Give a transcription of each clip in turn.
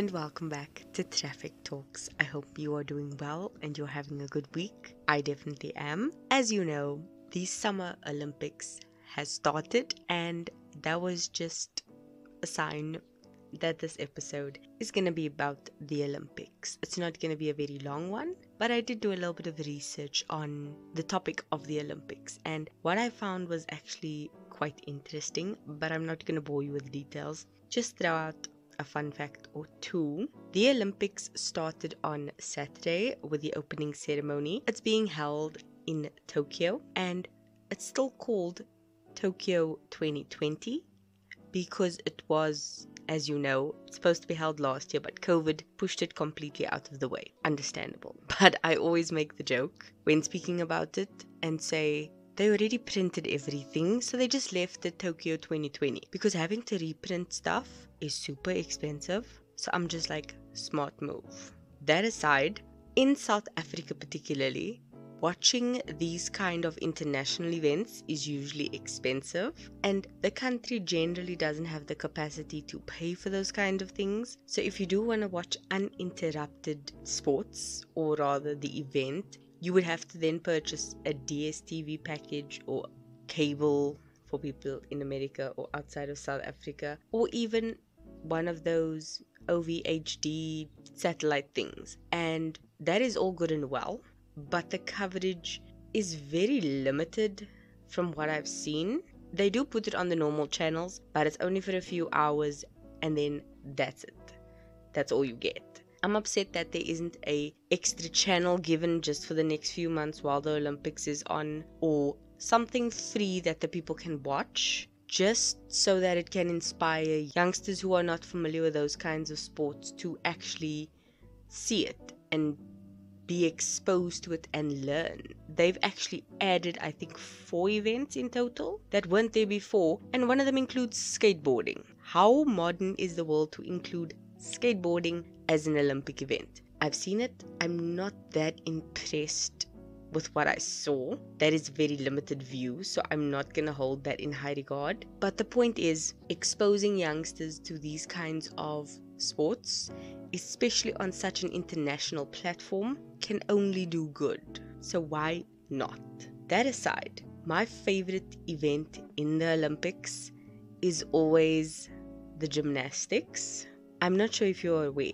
and welcome back to Traffic Talks. I hope you are doing well and you're having a good week. I definitely am. As you know, the Summer Olympics has started, and that was just a sign that this episode is going to be about the Olympics. It's not going to be a very long one, but I did do a little bit of research on the topic of the Olympics, and what I found was actually quite interesting, but I'm not going to bore you with details. Just throw out a fun fact or two. The Olympics started on Saturday with the opening ceremony. It's being held in Tokyo and it's still called Tokyo 2020 because it was, as you know, supposed to be held last year, but COVID pushed it completely out of the way. Understandable. But I always make the joke when speaking about it and say, they already printed everything, so they just left the Tokyo 2020 because having to reprint stuff is super expensive. So I'm just like, smart move. That aside, in South Africa particularly, watching these kind of international events is usually expensive and the country generally doesn't have the capacity to pay for those kind of things so if you do want to watch uninterrupted sports or rather the event you would have to then purchase a DSTV package or cable for people in America or outside of South Africa or even one of those OVHD satellite things. And that is all good and well, but the coverage is very limited from what I've seen. They do put it on the normal channels, but it's only for a few hours and then that's it. That's all you get. I'm upset that there isn't a extra channel given just for the next few months while the Olympics is on or something free that the people can watch just so that it can inspire youngsters who are not familiar with those kinds of sports to actually see it and be exposed to it and learn. They've actually added, I think, four events in total that weren't there before, and one of them includes skateboarding. How modern is the world to include skateboarding as an Olympic event. I've seen it. I'm not that impressed with what I saw. That is very limited view, so I'm not gonna hold that in high regard. But the point is, exposing youngsters to these kinds of sports, especially on such an international platform, can only do good. So why not? That aside, my favorite event in the Olympics is always the gymnastics. I'm not sure if you're aware,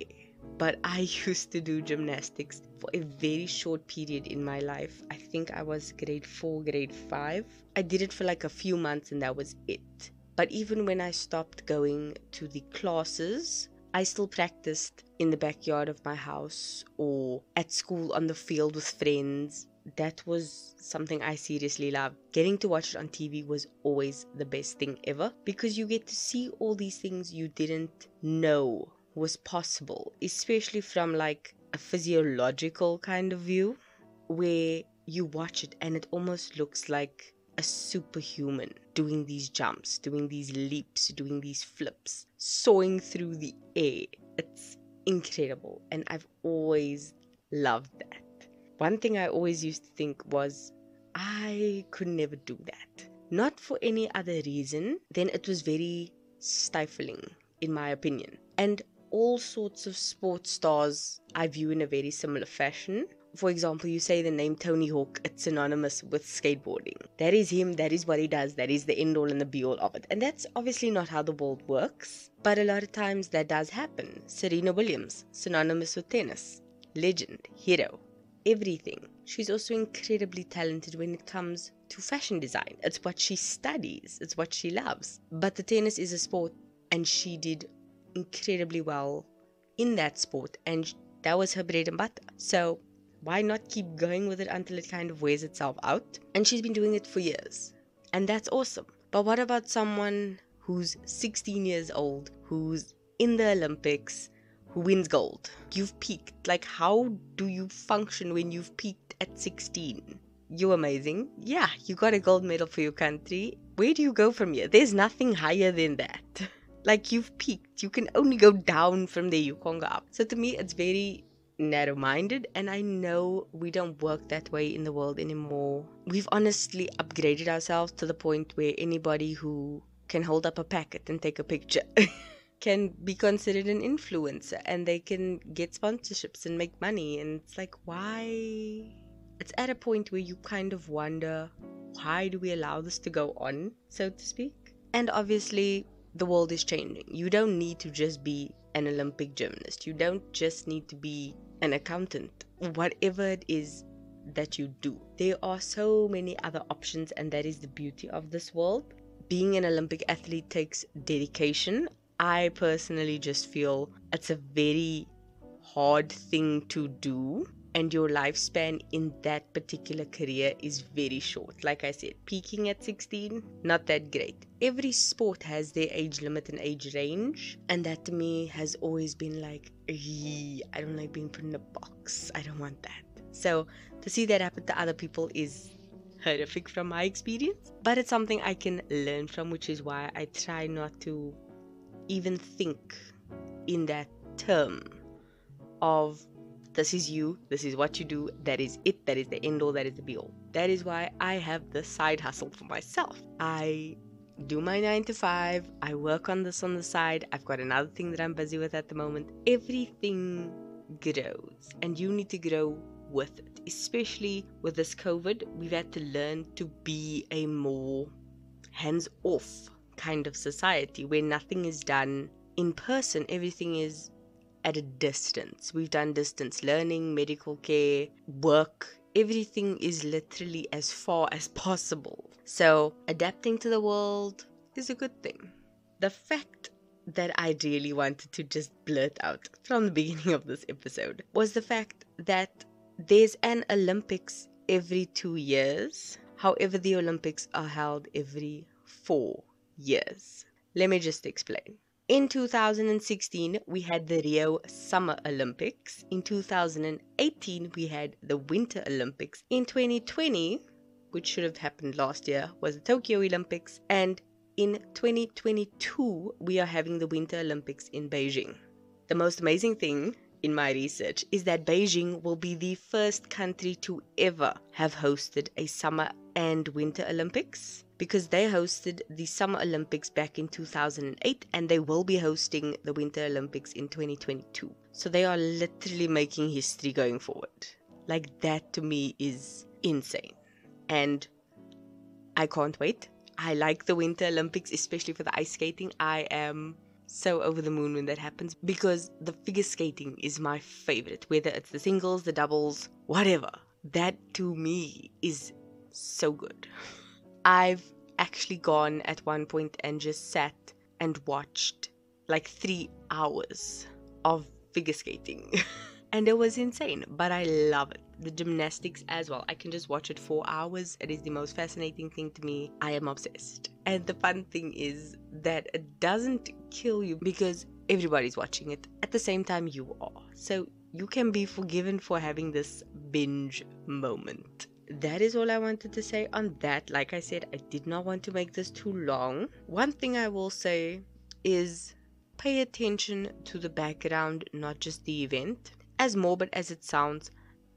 but I used to do gymnastics for a very short period in my life. I think I was grade 4, grade 5. I did it for like a few months and that was it. But even when I stopped going to the classes, I still practiced in the backyard of my house or at school on the field with friends that was something I seriously loved. Getting to watch it on TV was always the best thing ever because you get to see all these things you didn't know was possible, especially from like a physiological kind of view where you watch it and it almost looks like a superhuman doing these jumps, doing these leaps, doing these flips, soaring through the air. It's incredible and I've always loved that. One thing I always used to think was, I could never do that. Not for any other reason than it was very stifling, in my opinion. And all sorts of sports stars I view in a very similar fashion. For example, you say the name Tony Hawk, it's synonymous with skateboarding. That is him, that is what he does, that is the end all and the be all of it. And that's obviously not how the world works, but a lot of times that does happen. Serena Williams, synonymous with tennis, legend, hero everything. She's also incredibly talented when it comes to fashion design. It's what she studies, it's what she loves. But the tennis is a sport, and she did incredibly well in that sport, and that was her bread and butter. So, why not keep going with it until it kind of wears itself out? And she's been doing it for years, and that's awesome. But what about someone who's 16 years old, who's in the Olympics, who wins gold. You've peaked. Like, how do you function when you've peaked at 16? You're amazing. Yeah, you got a gold medal for your country. Where do you go from here? There's nothing higher than that. Like, you've peaked. You can only go down from there. You can't go up. So, to me, it's very narrow minded, and I know we don't work that way in the world anymore. We've honestly upgraded ourselves to the point where anybody who can hold up a packet and take a picture can be considered an influencer and they can get sponsorships and make money. And it's like, why? It's at a point where you kind of wonder, why do we allow this to go on, so to speak? And obviously, the world is changing. You don't need to just be an Olympic gymnast, you don't just need to be an accountant, whatever it is that you do. There are so many other options, and that is the beauty of this world. Being an Olympic athlete takes dedication. I personally just feel it's a very hard thing to do and your lifespan in that particular career is very short. Like I said, peaking at 16, not that great. Every sport has their age limit and age range, and that to me has always been like, I don't like being put in a box. I don't want that. So to see that happen to other people is horrific from my experience, but it's something I can learn from, which is why I try not to even think in that term of this is you, this is what you do, that is it, that is the end all, that is the be all. That is why I have the side hustle for myself. I do my nine to five, I work on this on the side, I've got another thing that I'm busy with at the moment. Everything grows, and you need to grow with it. Especially with this COVID, we've had to learn to be a more hands off kind of society where nothing is done in person, everything is at a distance. We've done distance learning, medical care, work. Everything is literally as far as possible. So, adapting to the world is a good thing. The fact that I really wanted to just blurt out from the beginning of this episode was the fact that there's an Olympics every two years. However, the Olympics are held every four years. Let me just explain. In 2016, we had the Rio Summer Olympics. In 2018, we had the Winter Olympics. In 2020, which should have happened last year, was the Tokyo Olympics. And in 2022, we are having the Winter Olympics in Beijing. The most amazing thing in my research is that Beijing will be the first country to ever have hosted a Summer and Winter Olympics because they hosted the Summer Olympics back in 2008 and they will be hosting the Winter Olympics in 2022. So they are literally making history going forward. Like that to me is insane. And I can't wait. I like the Winter Olympics, especially for the ice skating. I am so over the moon when that happens because the figure skating is my favorite, whether it's the singles, the doubles, whatever. That to me is so good. I've actually gone at one point and just sat and watched like three hours of figure skating. and it was insane, but I love it. The gymnastics as well. I can just watch it for hours. It is the most fascinating thing to me. I am obsessed. And the fun thing is that it doesn't kill you because everybody's watching it at the same time you are. So you can be forgiven for having this binge moment that is all I wanted to say on that. Like I said, I did not want to make this too long. One thing I will say is pay attention to the background, not just the event. As morbid as it sounds,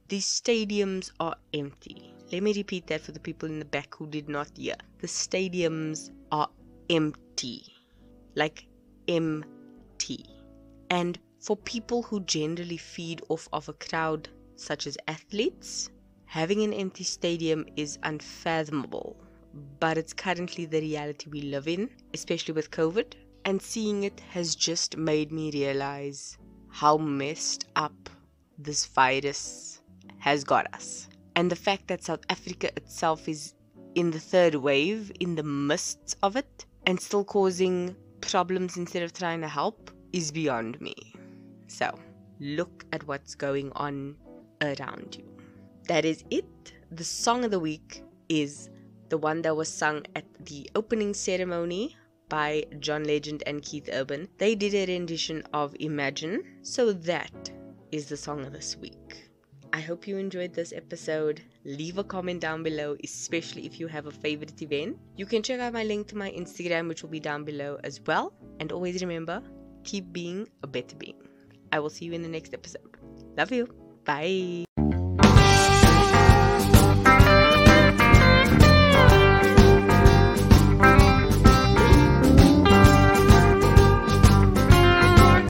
the stadiums are empty. Let me repeat that for the people in the back who did not hear. The stadiums are empty. Like empty. And for people who generally feed off of a crowd, such as athletes, Having an empty stadium is unfathomable, but it's currently the reality we live in, especially with COVID. And seeing it has just made me realize how messed up this virus has got us. And the fact that South Africa itself is in the third wave, in the midst of it, and still causing problems instead of trying to help is beyond me. So, look at what's going on around you that is it. The song of the week is the one that was sung at the opening ceremony by John Legend and Keith Urban. They did a rendition of Imagine, so that is the song of this week. I hope you enjoyed this episode. Leave a comment down below, especially if you have a favorite event. You can check out my link to my Instagram, which will be down below as well. And always remember, keep being a better being. I will see you in the next episode. Love you. Bye.